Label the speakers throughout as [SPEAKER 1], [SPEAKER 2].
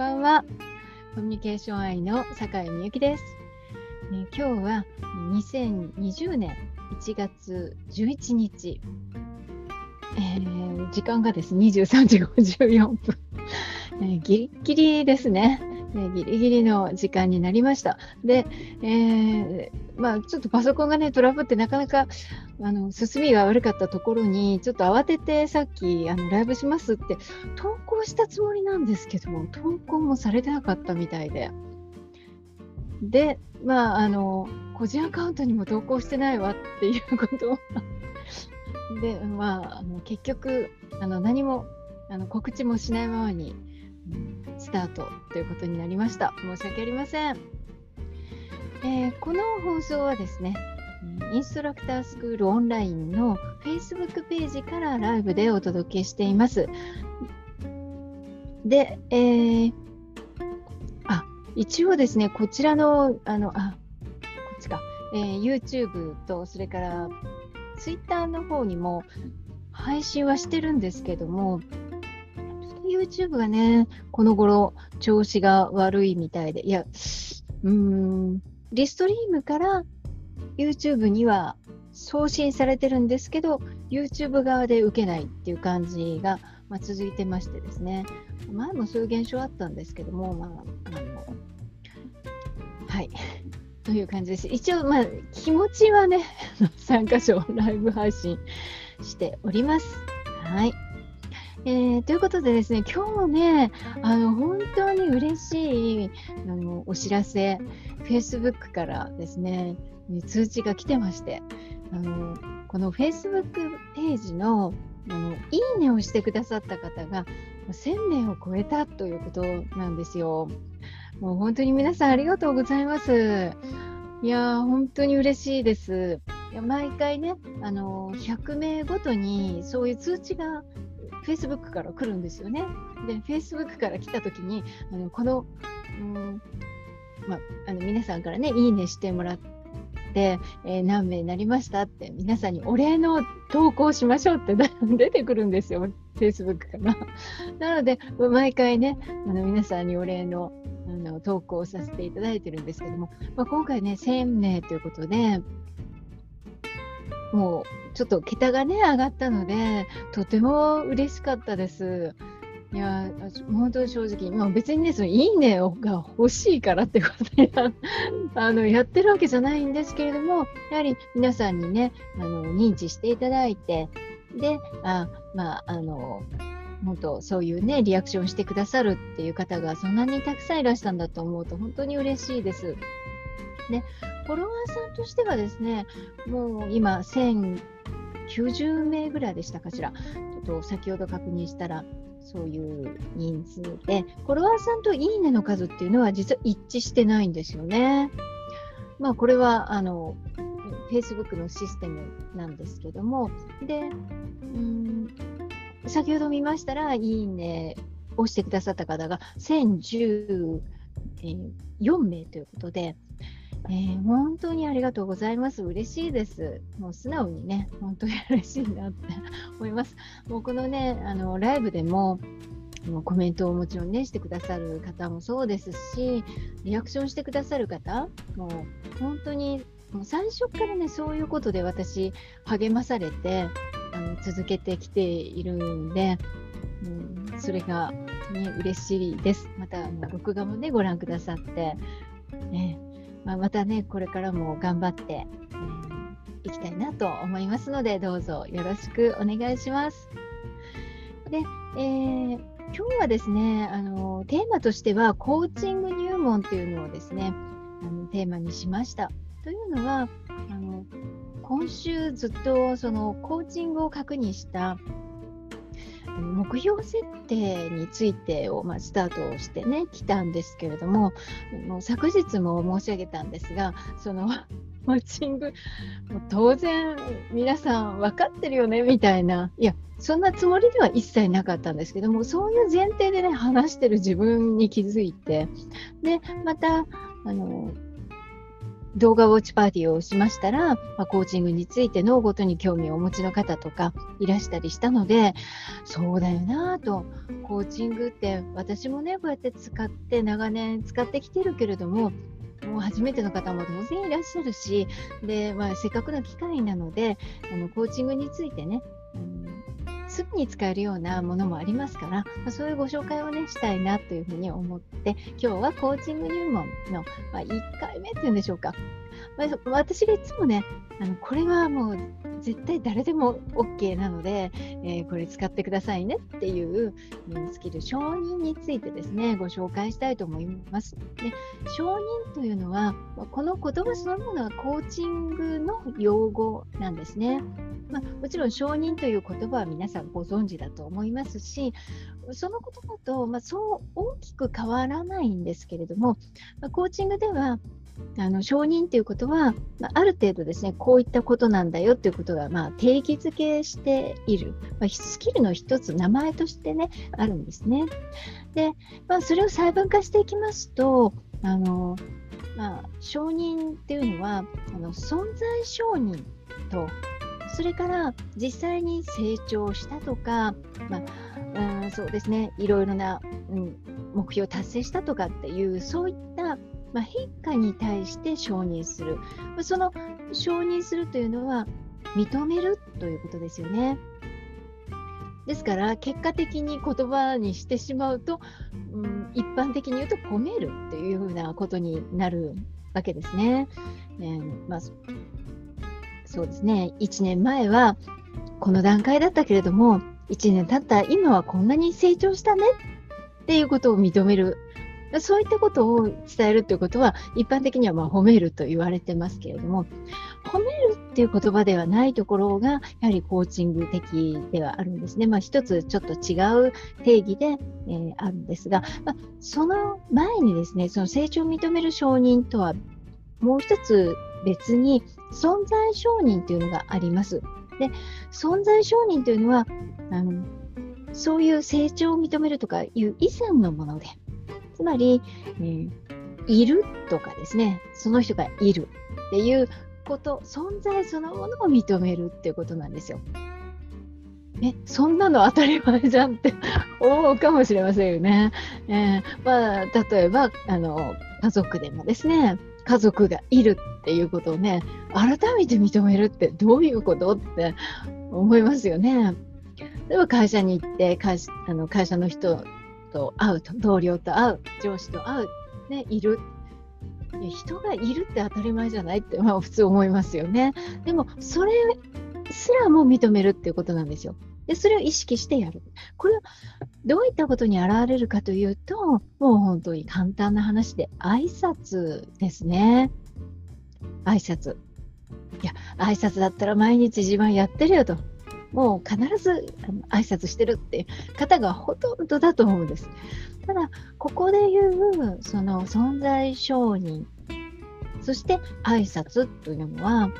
[SPEAKER 1] ばんは。コミュニケーション愛の坂井美由紀です、ね。今日は2020年1月11日、えー、時間がですね23時54分、えー、ギリギリですね。ね、ギリギリの時間になりました。で、えー、まあ、ちょっとパソコンがね、トラブってなかなか、あの、進みが悪かったところに、ちょっと慌ててさっき、あの、ライブしますって投稿したつもりなんですけども、投稿もされてなかったみたいで。で、まあ、あの、個人アカウントにも投稿してないわっていうことで、まあ、あの結局、あの、何も、あの、告知もしないままに、スタートということになりました。申し訳ありません。えー、この放送はですね、インストラクタースクールオンラインの Facebook ページからライブでお届けしています。で、えー、あ、一応ですね、こちらの、あの、あ、こっちか、えー、YouTube と、それから Twitter の方にも配信はしてるんですけども、YouTube がね、この頃調子が悪いみたいで、いや、うーん、リストリームから YouTube には送信されてるんですけど、YouTube 側で受けないっていう感じが、まあ、続いてましてですね、前もそういう現象あったんですけども、まあ、あの、はい。という感じです。一応、まあ、気持ちはね、3箇所ライブ配信しております。はい。えー、ということでですね、今日もね、あの本当に嬉しいあのお知らせ、Facebook からですね、通知が来てまして、あのこの Facebook ページのあのいいねをしてくださった方が1000名を超えたということなんですよ。もう本当に皆さんありがとうございます。いや本当に嬉しいです。いや毎回ね、あの100名ごとにそういう通知が Facebook から来るんですよね。で、Facebook から来たときに、あのこの、うんまあ、の皆さんからね、いいねしてもらって、えー、何名になりましたって皆さんにお礼の投稿しましょうって 出てくるんですよ、Facebook から。なので、毎回ね、あの皆さんにお礼のあの投稿をさせていただいてるんですけども、まあ、今回ね、1000名ということで、もうちょっと桁がね上がったのでとても嬉しかったです。いや本当に正直、まあ、別にねそのいいねが欲しいからってことで あのやってるわけじゃないんですけれどもやはり皆さんにねあの認知していただいてであまああの本当そういうねリアクションしてくださるっていう方がそんなにたくさんいらしたんだと思うと本当に嬉しいです。でフォロワーさんとしてはですねもう今90名ぐらいでしたかしら。ちょっと先ほど確認したらそういう人数で。フォロワーさんといいねの数っていうのは実は一致してないんですよね。まあこれはあの Facebook のシステムなんですけども。でうん先ほど見ましたらいいねをしてくださった方が1014名ということで。えー、本当にありがとうございます。嬉しいです。もう素直にね、本当に嬉しいなって思います。もうこのね、あのライブでも、もうコメントをもちろんね、してくださる方もそうですし、リアクションしてくださる方、もう本当に、もう最初からね、そういうことで私、励まされて、あの続けてきているんで、うん、それが、ね、嬉しいです。また、録画もね、ご覧くださって、ね、まあ、またね、これからも頑張って、えー、いきたいなと思いますので、どうぞよろしくお願いします。で、えー、今日はですね、あのテーマとしては、コーチング入門というのをですね、あのテーマにしました。というのは、あの今週ずっとそのコーチングを確認した目標設定についてを、まあ、スタートしてね来たんですけれどももう昨日も申し上げたんですがその マッチング当然皆さん分かってるよねみたいな。いやそんなつもりでは一切なかったんですけどもそういう前提でね話してる自分に気づいてでまたあの動画ウォッチパーティーをしましたら、まあ、コーチングについてのごとに興味をお持ちの方とかいらしたりしたので、そうだよなと、コーチングって私もね、こうやって使って長年使ってきてるけれども、もう初めての方も当然いらっしゃるし、で、まあ、せっかくの機会なので、あのコーチングについてね、すぐに使えるようなものもありますから、ま、そういうご紹介をね、したいなというふうに思って、今日はコーチング入門の、まあ、1回目っていうんでしょうか。まあ、私がいつもね、あのこれはもう絶対誰でも OK なので、えー、これ使ってくださいねっていうスキル、承認についてですね、ご紹介したいと思います。で承認というのは、この言葉そのものはコーチングの用語なんですね。まあ、もちろん承認という言葉は皆さんご存知だと思いますし、その言葉と、まあ、そう大きく変わらないんですけれども、まあ、コーチングではあの承認ということは、まあ、ある程度ですね、こういったことなんだよということが、まあ、定義づけしている、まあ、スキルの一つ、名前としてね、あるんですね。で、まあ、それを細分化していきますと、あのまあ、承認っていうのは、あの存在承認と、それから実際に成長したとか、まあ、うんそうですね、いろいろな、うん、目標を達成したとかっていう、そういったまあ、変化に対して承認する。まあその承認するというのは認めるということですよね。ですから結果的に言葉にしてしまうと、うん、一般的に言うと褒めるというふうなことになるわけですね。えー、まあ、そうですね1年前はこの段階だったけれども1年経った今はこんなに成長したねっていうことを認めるそういったことを伝えるということは、一般的にはま褒めると言われてますけれども、褒めるっていう言葉ではないところが、やはりコーチング的ではあるんですね。まあ、一つちょっと違う定義で、えー、あるんですが、まあ、その前にですね、その成長を認める承認とは、もう一つ別に存在承認というのがあります。で、存在承認というのは、あのそういう成長を認めるとかいう以前のもので、つまり、えー、いるとかですね、その人がいるっていうこと、存在そのものを認めるっていうことなんですよ。え、そんなの当たり前じゃんって思うかもしれませんよね。えー、まあ、例えば、あの、家族でもですね、家族がいるっていうことをね、改めて認めるってどういうことって思いますよね。例えば会社に行って会あの会社の人と会うと、同僚と会う、上司と会う、ね、いる。い人がいるって当たり前じゃないって、まあ、普通思いますよね。でも、それすらも認めるっていうことなんですよ。で、それを意識してやる。これはどういったことに現れるかというと、もう本当に簡単な話で、挨拶ですね。挨拶。いや、挨拶だったら毎日自分やってるよと。もう必ずあの挨拶してるって方がほとんどだと思うんです。ただ、ここで言うその存在承認、そして挨拶というのは、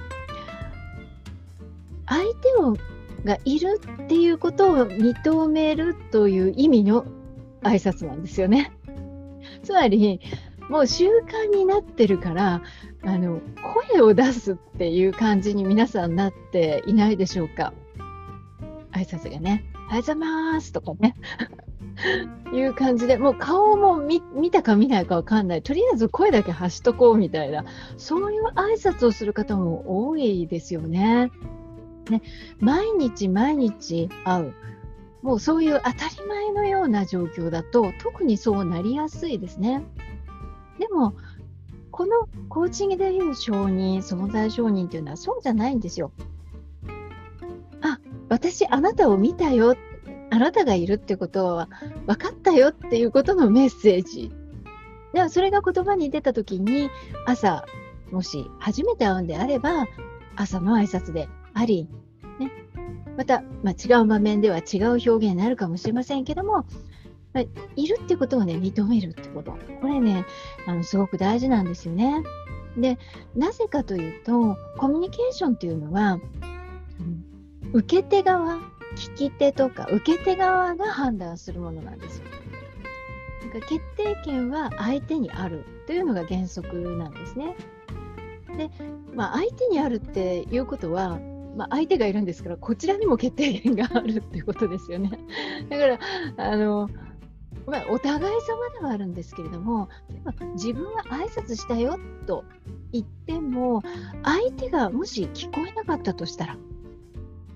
[SPEAKER 1] 相手をがいるっていうことを認めるという意味の挨拶なんですよね。つまり、もう習慣になってるから、あの声を出すっていう感じに皆さんなっていないでしょうか。挨拶がね、おはようございますとかね、いう感じで、もう顔も見たか見ないかわかんない。とりあえず声だけ発しとこうみたいな、そういう挨拶をする方も多いですよね。ね、毎日毎日会う。もうそういう当たり前のような状況だと、特にそうなりやすいですね。でも、このコーチングでいう承認、存在承認っていうのはそうじゃないんですよ。私あなたを見たよ。あなたがいるってことは分かったよっていうことのメッセージ。ではそれが言葉に出た時に朝もし初めて会うんであれば朝の挨拶であり、ね、また、まあ、違う場面では違う表現になるかもしれませんけども、まあ、いるってことをね認めるってこと。これねあのすごく大事なんですよね。でなぜかというとコミュニケーションっていうのは、受け手側、聞き手とか受け手側が判断するものなんですよ。か決定権は相手にあるというのが原則なんですね。で、まあ、相手にあるっていうことは、まあ、相手がいるんですからこちらにも決定権があるっていうことですよね。だからあの、まあ、お互い様ではあるんですけれども自分は挨拶したよと言っても相手がもし聞こえなかったとしたら、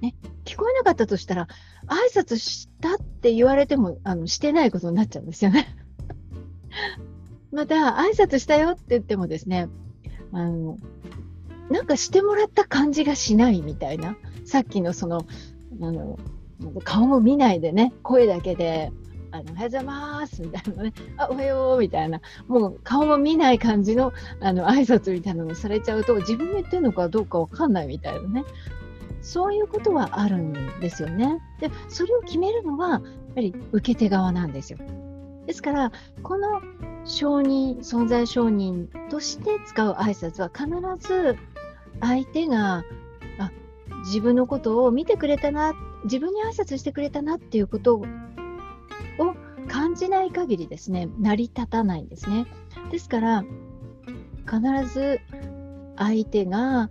[SPEAKER 1] ね、聞こえなかったとしたら挨拶したって言われてもあのしてないことになっちゃうんですよね。また挨拶したよって言ってもですねあのなんかしてもらった感じがしないみたいな。さっきのそのあの顔も見ないでね声だけで「あのおはようございます」みたいなね「あおはよう」みたいな。もう顔も見ない感じのあの挨拶みたいなのされちゃうと自分が言ってるのかどうかわかんないみたいなね。そういうことはあるんですよね。でそれを決めるのはやっぱり受け手側なんですよ。ですからこの承認存在承認として使う挨拶は必ず相手があ自分のことを見てくれたな自分に挨拶してくれたなっていうことを感じない限りですね成り立たないんですねですから必ず相手が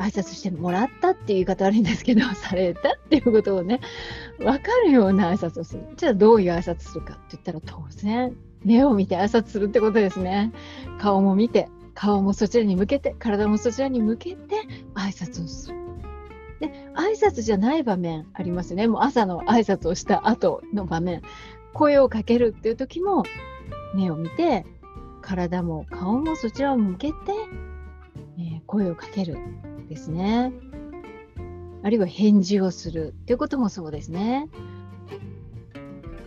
[SPEAKER 1] 挨拶してもらったっていう言い方悪いんですけど されたっていうことをね分かるような挨拶をする。じゃあどういう挨拶するかって言ったら当然目を見て挨拶するってことですね。顔も見て顔もそちらに向けて体もそちらに向けて挨拶をする。で挨拶じゃない場面ありますね。もう朝の挨拶をした後の場面。声をかけるっていう時も目を見て体も顔もそちらを向けて、えー、声をかける。ですねあるいは返事をするっていうこともそうですね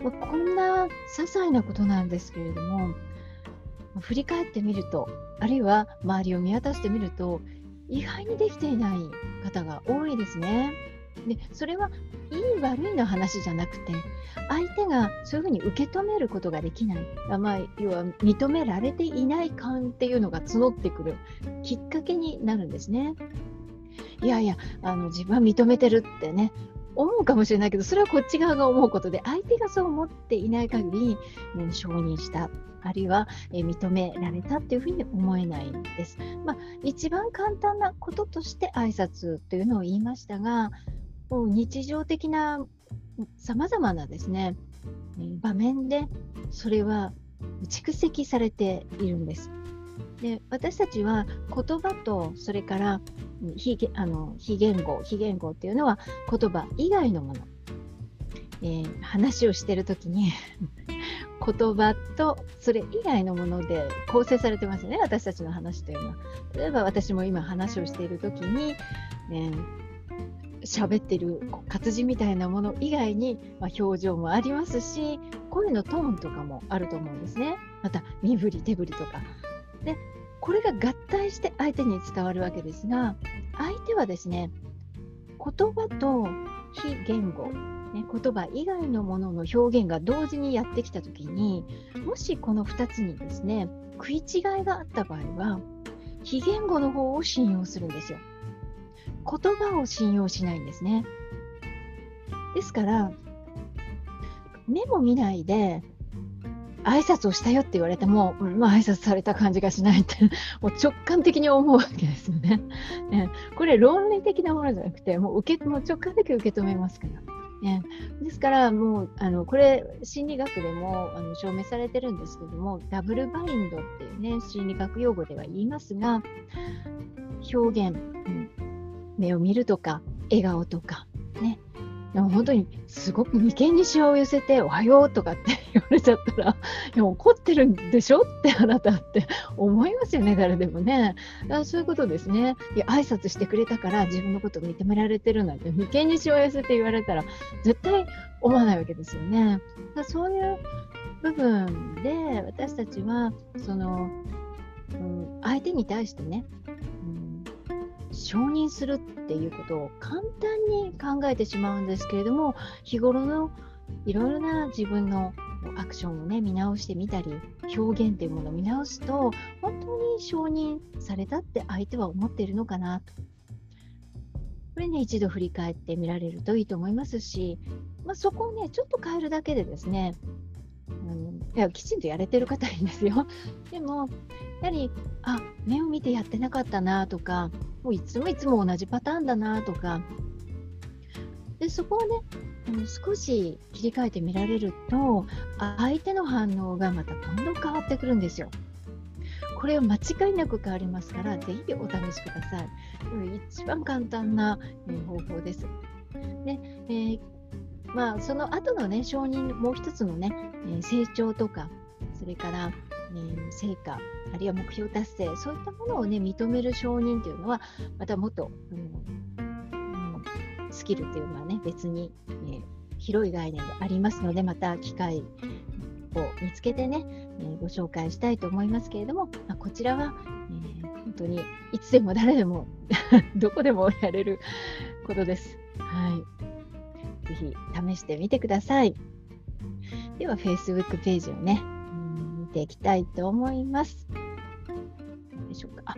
[SPEAKER 1] まこんな些細なことなんですけれども振り返ってみるとあるいは周りを見渡してみると意外にできていない方が多いですね。でそれはいい悪いの話じゃなくて相手がそういうふうに受け止めることができない、まあ、要は認められていない感っていうのが募ってくるきっかけになるんですね。いやいやあの自分は認めてるってね思うかもしれないけどそれはこっち側が思うことで相手がそう思っていない限り、ね、承認したあるいは、え認められたっていうふうに思えないんです。まあ、一番簡単なこととして挨拶というのを言いましたがもう日常的なさまざまなですね場面でそれは蓄積されているんです。で私たちは言葉とそれから非あの非言語非言語っていうのは言葉以外のもの、えー、話をしてる時に 言葉とそれ以外のもので構成されてますね私たちの話というのは。例えば私も今話をしている時に、え喋ってる活字みたいなもの以外に、まあ、表情もありますし声のトーンとかもあると思うんですね。また身振り手振りとか。でこれが合体して相手に伝わるわけですが相手はですね言葉と非言語、ね、言葉以外のものの表現が同時にやってきた時にもしこの2つにですね食い違いがあった場合は非言語の方を信用するんですよ。言葉を信用しないんですね。ですから目も見ないで挨拶をしたよって言われても、うん、まあ挨拶された感じがしないって もう直感的に思うわけですよね。ねこれ論理的なものじゃなくてもう受けもう直感的に受け止めますから。ね、ですからもうあのこれ心理学でもあの証明されてるんですけどもダブルバインドっていうね心理学用語では言いますが表現、うん、目を見るとか笑顔とか本当にすごく眉間にしわを寄せて、おはようとかって言われちゃったら、いや怒ってるんでしょってあなたって思いますよね、誰でもね。だそういうことですね。いや挨拶してくれたから自分のことを認められてるなんて、眉間にしわを寄せて言われたら、絶対思わないわけですよね。だそういう部分で私たちは、その、うん、相手に対してね、承認するっていうことを簡単に考えてしまうんですけれども日頃のいろいろな自分のアクションをね見直してみたり表現っていうものを見直すと本当に承認されたって相手は思っているのかなと。これね一度振り返ってみられるといいと思いますし、まあ、そこをねちょっと変えるだけでですね、うん、いやきちんとやれてる方いいんですよ。でもやはりあ目を見てやってなかったなとかもういつもいつも同じパターンだなとかでそこをねあの少し切り替えてみられると相手の反応がまたどんどん変わってくるんですよ。これは間違いなく変わりますから、ぜひお試しください。これ一番簡単な方法です。でえー、まあ、その後のね、承認、もう一つのね、え成長とか、それから、えー、成果、あるいは目標達成、そういったものをね、認める承認というのは、またもっと、うん、スキルというのはね、別に、えー、広い概念でありますので、また機会を見つけてね、えー、ご紹介したいと思いますけれども、まあ、こちらは、え、本当にいつでも誰でも どこでもやれることです。はい。ぜひ試してみてください。では、Facebook ページをね、ていきたいと思います。どうでしょうか。あ、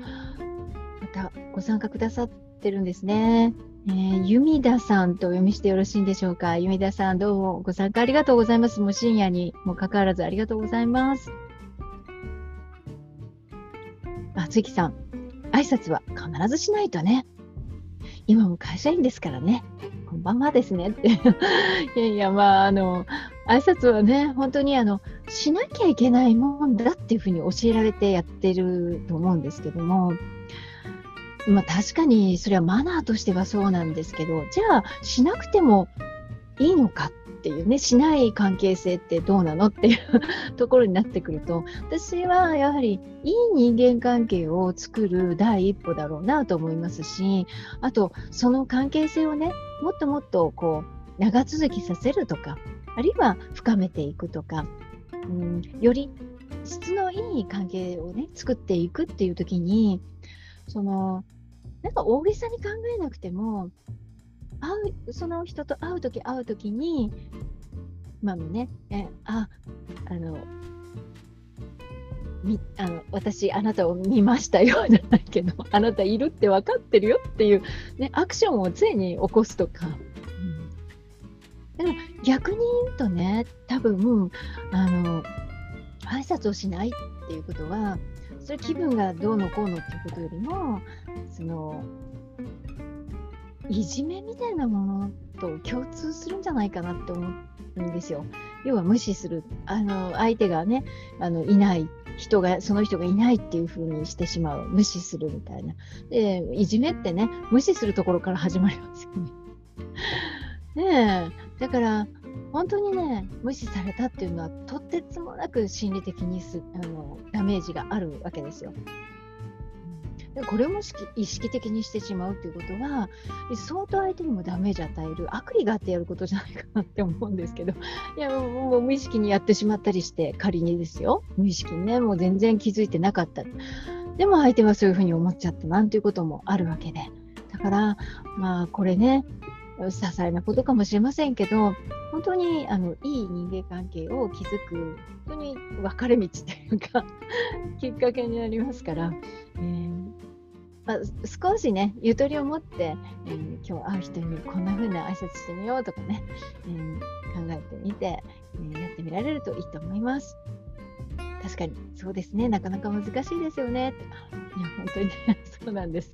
[SPEAKER 1] またご参加くださってるんですね。えー、弓田さんとお読みしてよろしいんでしょうか。弓田さん、どうもご参加ありがとうございます。もう深夜にもかかわらずありがとうございます。あ、つきさん、挨拶は必ずしないとね。今も会社員ですからね。こんばんはですねって。いやいや、まあ、あの、挨拶はね、本当にあの、しなきゃいけないもんだっていうふうに教えられてやってると思うんですけども、まあ、確かにそれはマナーとしてはそうなんですけど、じゃあしなくてもいいのかっていうね、しない関係性ってどうなのっていうところになってくると、私はやはりいい人間関係を作る第一歩だろうなと思いますし、あとその関係性をね、もっともっとこう長続きさせるとか、あるいは深めていくとか、うん、より質のいい関係をね、作っていくっていう時に、そのなんか大げさに考えなくても、会うその人と会うとき会うときに、まあね、えああのみあの私、あなたを見ましたよじゃないけど、あなたいるって分かってるよっていう、ね、アクションを常に起こすとか。逆に言うとね、多分あの挨拶をしないっていうことは、それ気分がどうのこうのっていうことよりもそのいじめみたいなものと共通するんじゃないかなって思うんですよ。要は無視するあの相手がねあのいない人がその人がいないっていう風にしてしまう無視するみたいなでいじめってね無視するところから始まりますよね。ねえだから本当にね、無視されたっていうのは、とてつもなく心理的にすあのダメージがあるわけですよ。でこれも意識的にしてしまうっていうことは、相当相手にもダメージ与える、悪意があってやることじゃないかなって思うんですけど、いや、もう無意識にやってしまったりして、仮にですよ、無意識にね、もう全然気づいてなかった。でも相手はそういうふうに思っちゃったなんていうこともあるわけで。だから、まあ、これね、些細なことかもしれませんけど、本当にあのいい人間関係を築く、本当に分かれ道というか きっかけになりますから、えーまあ、少しね、ゆとりを持って、えー、今日会う人にこんな風な挨拶してみようとかね、えー、考えてみて、え、やってみられるといいと思います。確かに、そうですね、なかなか難しいですよねって。いや、本当にね、そうなんです。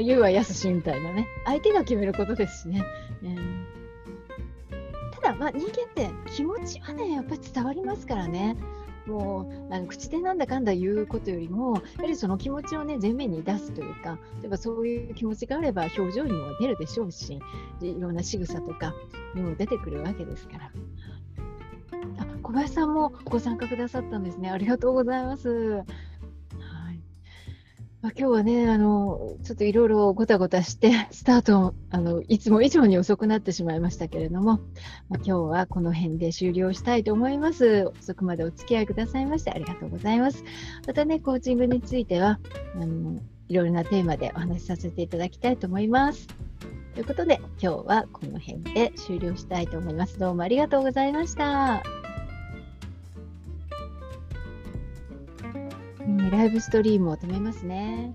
[SPEAKER 1] 言うはやすしみたいなね、相手が決めることですしね。えー、ただ、まあ、人間って気持ちはね、やっぱり伝わりますからね。もうあの口でなんだかんだ言うことよりも、やはりその気持ちをね、前面に出すというか、例えばそういう気持ちがあれば表情にも出るでしょうし、いろんな仕草とかにも出てくるわけですから。小林さんもご参加くださったんですね。ありがとうございます。はいまあ、今日はね、あのちょっといろいろごたごたして、スタートあのいつも以上に遅くなってしまいましたけれども、まあ、今日はこの辺で終了したいと思います。遅くまでお付き合いくださいましてありがとうございます。またね、コーチングについては、あのいろいろなテーマでお話しさせていただきたいと思います。ということで、今日はこの辺で終了したいと思います。どうもありがとうございました。ライブストリームを止めますね。